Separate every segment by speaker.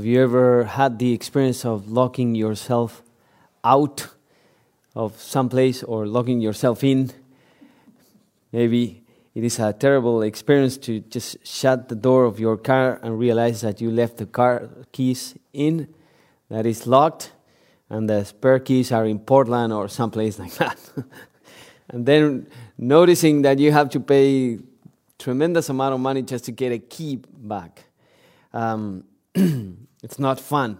Speaker 1: Have you ever had the experience of locking yourself out of some place or locking yourself in? Maybe it is a terrible experience to just shut the door of your car and realize that you left the car keys in, that is locked, and the spare keys are in Portland or someplace like that. and then noticing that you have to pay tremendous amount of money just to get a key back. Um, it's not fun.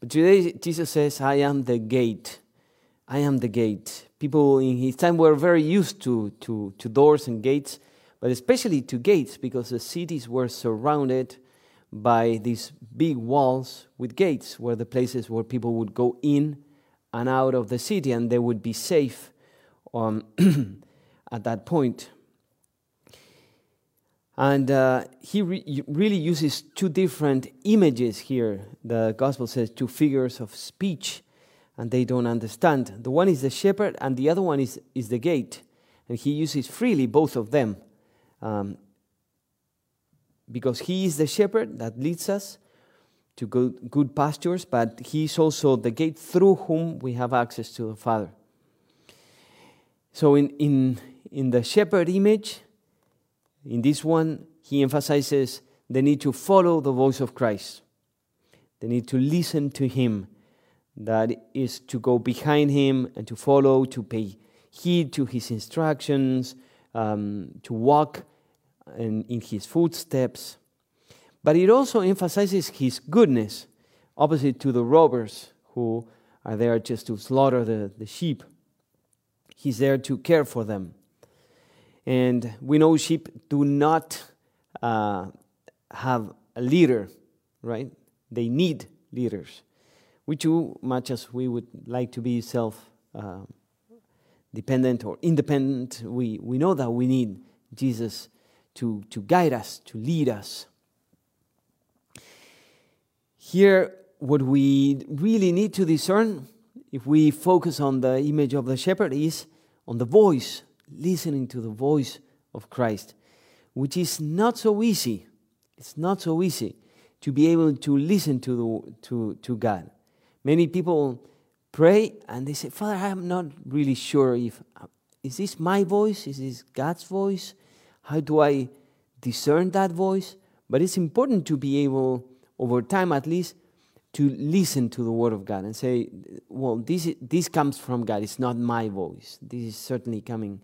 Speaker 1: But today, Jesus says, I am the gate. I am the gate. People in his time were very used to, to, to doors and gates, but especially to gates because the cities were surrounded by these big walls with gates, where the places where people would go in and out of the city and they would be safe um, at that point. And uh, he re- really uses two different images here. The gospel says two figures of speech, and they don't understand. The one is the shepherd, and the other one is, is the gate. And he uses freely both of them um, because he is the shepherd that leads us to good, good pastures, but he is also the gate through whom we have access to the Father. So, in, in, in the shepherd image, in this one, he emphasizes the need to follow the voice of Christ, the need to listen to him, that is to go behind him and to follow, to pay heed to his instructions, um, to walk in, in his footsteps. But it also emphasizes his goodness, opposite to the robbers who are there just to slaughter the, the sheep. He's there to care for them. And we know sheep do not uh, have a leader, right? They need leaders. We too, much as we would like to be self uh, dependent or independent, we, we know that we need Jesus to, to guide us, to lead us. Here, what we really need to discern, if we focus on the image of the shepherd, is on the voice listening to the voice of Christ, which is not so easy. It's not so easy to be able to listen to, the, to, to God. Many people pray and they say, Father, I'm not really sure if is this my voice? Is this God's voice? How do I discern that voice? But it's important to be able, over time at least, to listen to the Word of God and say, well, this, this comes from God. It's not my voice. This is certainly coming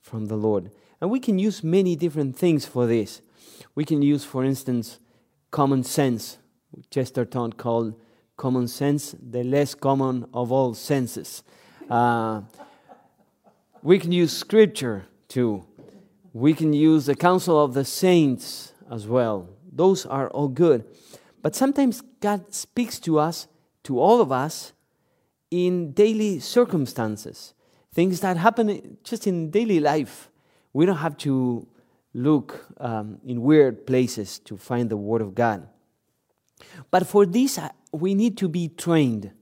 Speaker 1: from the Lord. And we can use many different things for this. We can use, for instance, common sense. Chesterton called common sense the less common of all senses. Uh, we can use scripture too. We can use the counsel of the saints as well. Those are all good. But sometimes God speaks to us, to all of us, in daily circumstances things that happen just in daily life. We don't have to look um, in weird places to find the Word of God. But for this, uh, we need to be trained.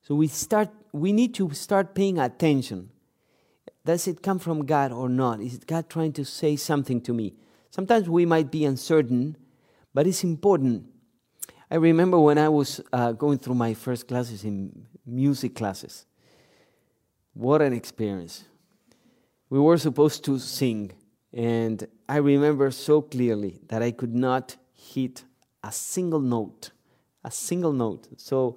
Speaker 1: So we start. We need to start paying attention. Does it come from God or not? Is God trying to say something to me? Sometimes we might be uncertain, but it's important. I remember when I was uh, going through my first classes in music classes. What an experience. We were supposed to sing, and I remember so clearly that I could not hit a single note. A single note. So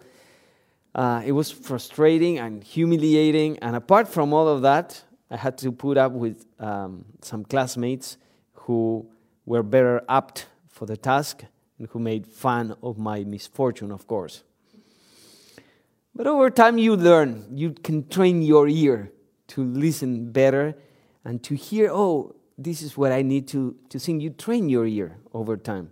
Speaker 1: uh, it was frustrating and humiliating. And apart from all of that, I had to put up with um, some classmates who were better apt for the task and who made fun of my misfortune, of course. But over time, you learn. You can train your ear to listen better and to hear, oh, this is what I need to, to sing. You train your ear over time.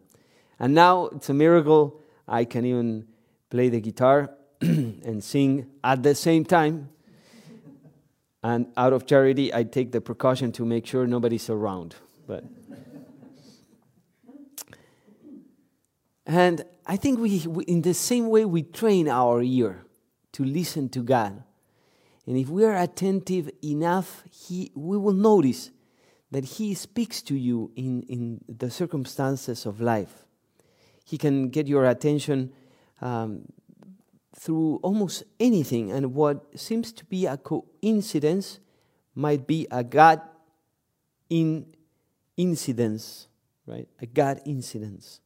Speaker 1: And now it's a miracle. I can even play the guitar and sing at the same time. And out of charity, I take the precaution to make sure nobody's around. But and I think we, we in the same way we train our ear to listen to God. And if we are attentive enough, he, we will notice that He speaks to you in, in the circumstances of life. He can get your attention um, through almost anything, and what seems to be a coincidence might be a God in incidence, right? A God incidence.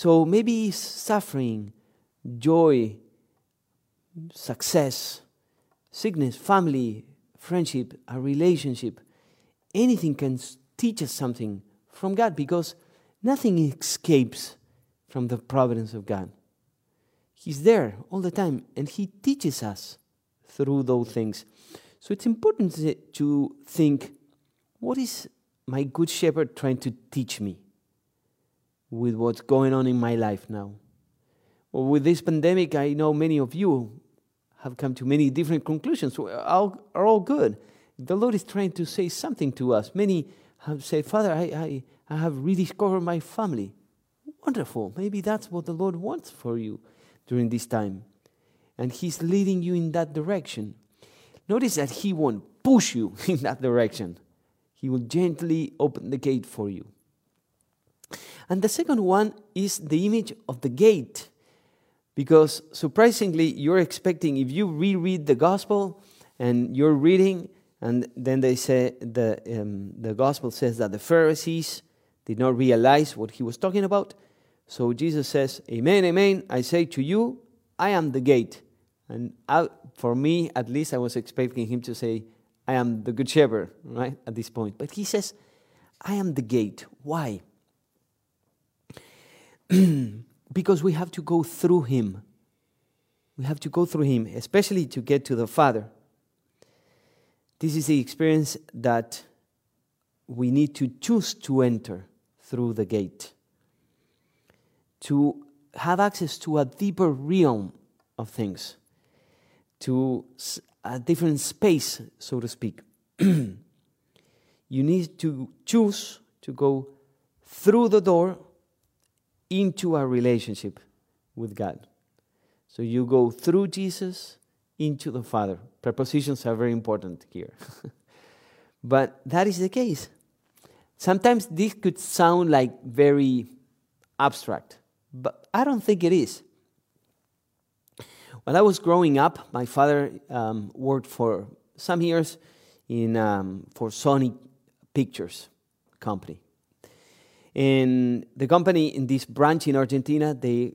Speaker 1: So maybe suffering, joy, success, sickness, family, friendship, a relationship, anything can teach us something from God because nothing escapes from the providence of God. He's there all the time and He teaches us through those things. So it's important to think what is my good shepherd trying to teach me with what's going on in my life now? Well, with this pandemic, I know many of you have come to many different conclusions. All, are all good. The Lord is trying to say something to us. Many have said, Father, I, I, I have rediscovered my family. Wonderful. Maybe that's what the Lord wants for you during this time. And He's leading you in that direction. Notice that He won't push you in that direction, He will gently open the gate for you. And the second one is the image of the gate. Because surprisingly, you're expecting, if you reread the gospel and you're reading, and then they say the, um, the gospel says that the Pharisees did not realize what he was talking about. So Jesus says, Amen, amen, I say to you, I am the gate. And I, for me, at least, I was expecting him to say, I am the good shepherd, right, at this point. But he says, I am the gate. Why? because we have to go through him. We have to go through him, especially to get to the Father. This is the experience that we need to choose to enter through the gate, to have access to a deeper realm of things, to a different space, so to speak. you need to choose to go through the door into a relationship with God. So you go through Jesus into the Father. Prepositions are very important here. but that is the case. Sometimes this could sound like very abstract, but I don't think it is. When I was growing up, my father um, worked for some years in um, for Sony Pictures company. And the company in this branch in Argentina, they,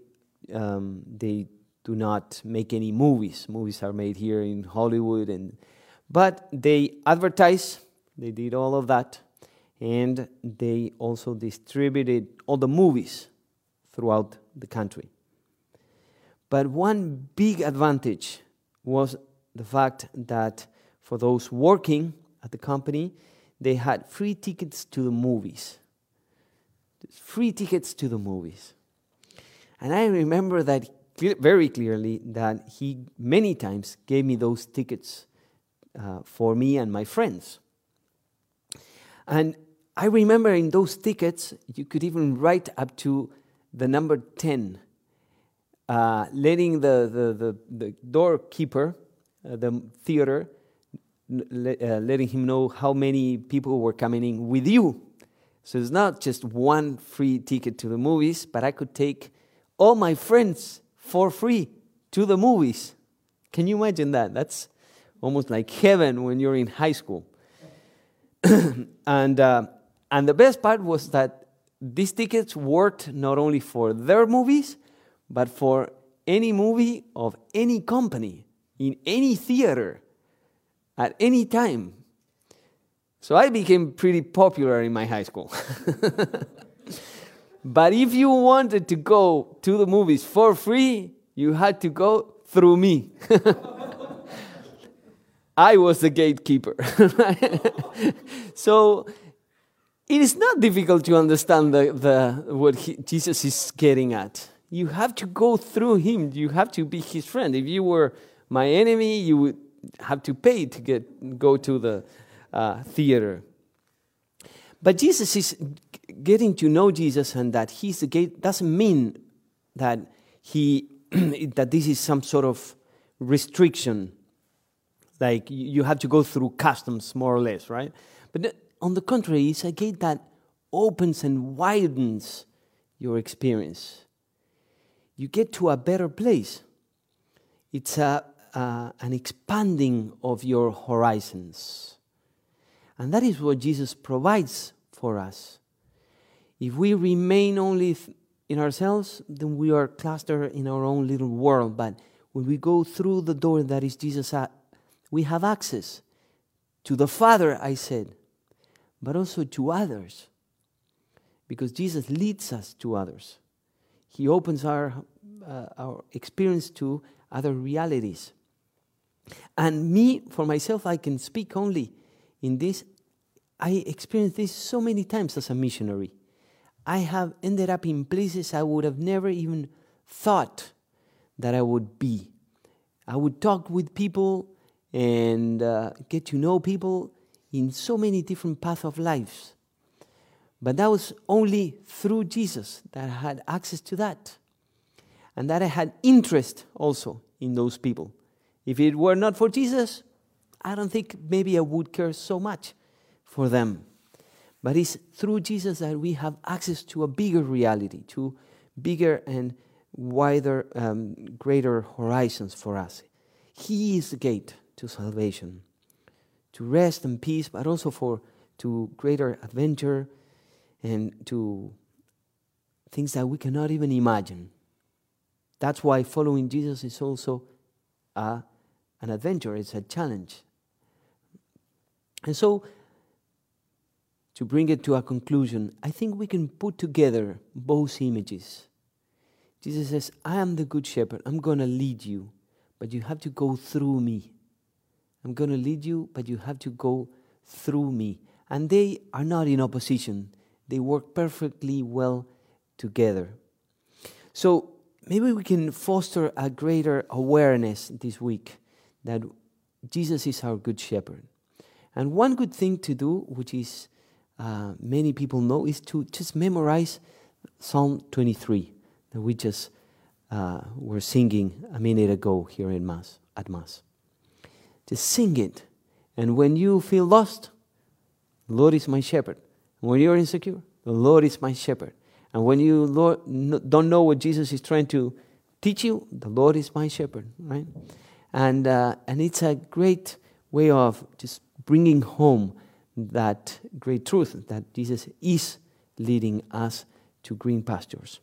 Speaker 1: um, they do not make any movies. Movies are made here in Hollywood, and, but they advertise, they did all of that, and they also distributed all the movies throughout the country. But one big advantage was the fact that for those working at the company, they had free tickets to the movies free tickets to the movies. And I remember that very clearly that he many times gave me those tickets uh, for me and my friends. And I remember in those tickets, you could even write up to the number 10, uh, letting the, the, the, the doorkeeper, uh, the theater, uh, letting him know how many people were coming in with you so it's not just one free ticket to the movies, but I could take all my friends for free to the movies. Can you imagine that? That's almost like heaven when you're in high school. and, uh, and the best part was that these tickets worked not only for their movies, but for any movie of any company in any theater at any time. So I became pretty popular in my high school. but if you wanted to go to the movies for free, you had to go through me. I was the gatekeeper. so it is not difficult to understand the, the, what he, Jesus is getting at. You have to go through him, you have to be his friend. If you were my enemy, you would have to pay to get, go to the uh, theater. But Jesus is getting to know Jesus and that he's the gate doesn't mean that he that this is some sort of restriction like you have to go through customs more or less right but on the contrary it's a gate that opens and widens your experience you get to a better place. It's a, uh, an expanding of your horizons. And that is what Jesus provides for us. If we remain only in ourselves, then we are clustered in our own little world. But when we go through the door that is Jesus, uh, we have access to the Father, I said, but also to others. Because Jesus leads us to others. He opens our, uh, our experience to other realities. And me, for myself, I can speak only in this. I experienced this so many times as a missionary. I have ended up in places I would have never even thought that I would be. I would talk with people and uh, get to know people in so many different paths of lives. But that was only through Jesus that I had access to that. And that I had interest also in those people. If it were not for Jesus, I don't think maybe I would care so much for them. But it's through Jesus that we have access to a bigger reality, to bigger and wider, um, greater horizons for us. He is the gate to salvation, to rest and peace, but also for to greater adventure and to things that we cannot even imagine. That's why following Jesus is also a, an adventure, it's a challenge. And so to bring it to a conclusion, I think we can put together both images. Jesus says, I am the good shepherd. I'm going to lead you, but you have to go through me. I'm going to lead you, but you have to go through me. And they are not in opposition, they work perfectly well together. So maybe we can foster a greater awareness this week that Jesus is our good shepherd. And one good thing to do, which is uh, many people know is to just memorize Psalm 23 that we just uh, were singing a minute ago here in Mass, at Mass. Just sing it. And when you feel lost, the Lord is my shepherd. When you're insecure, the Lord is my shepherd. And when you Lord, don't know what Jesus is trying to teach you, the Lord is my shepherd, right? And, uh, and it's a great way of just bringing home that great truth that Jesus is leading us to green pastures.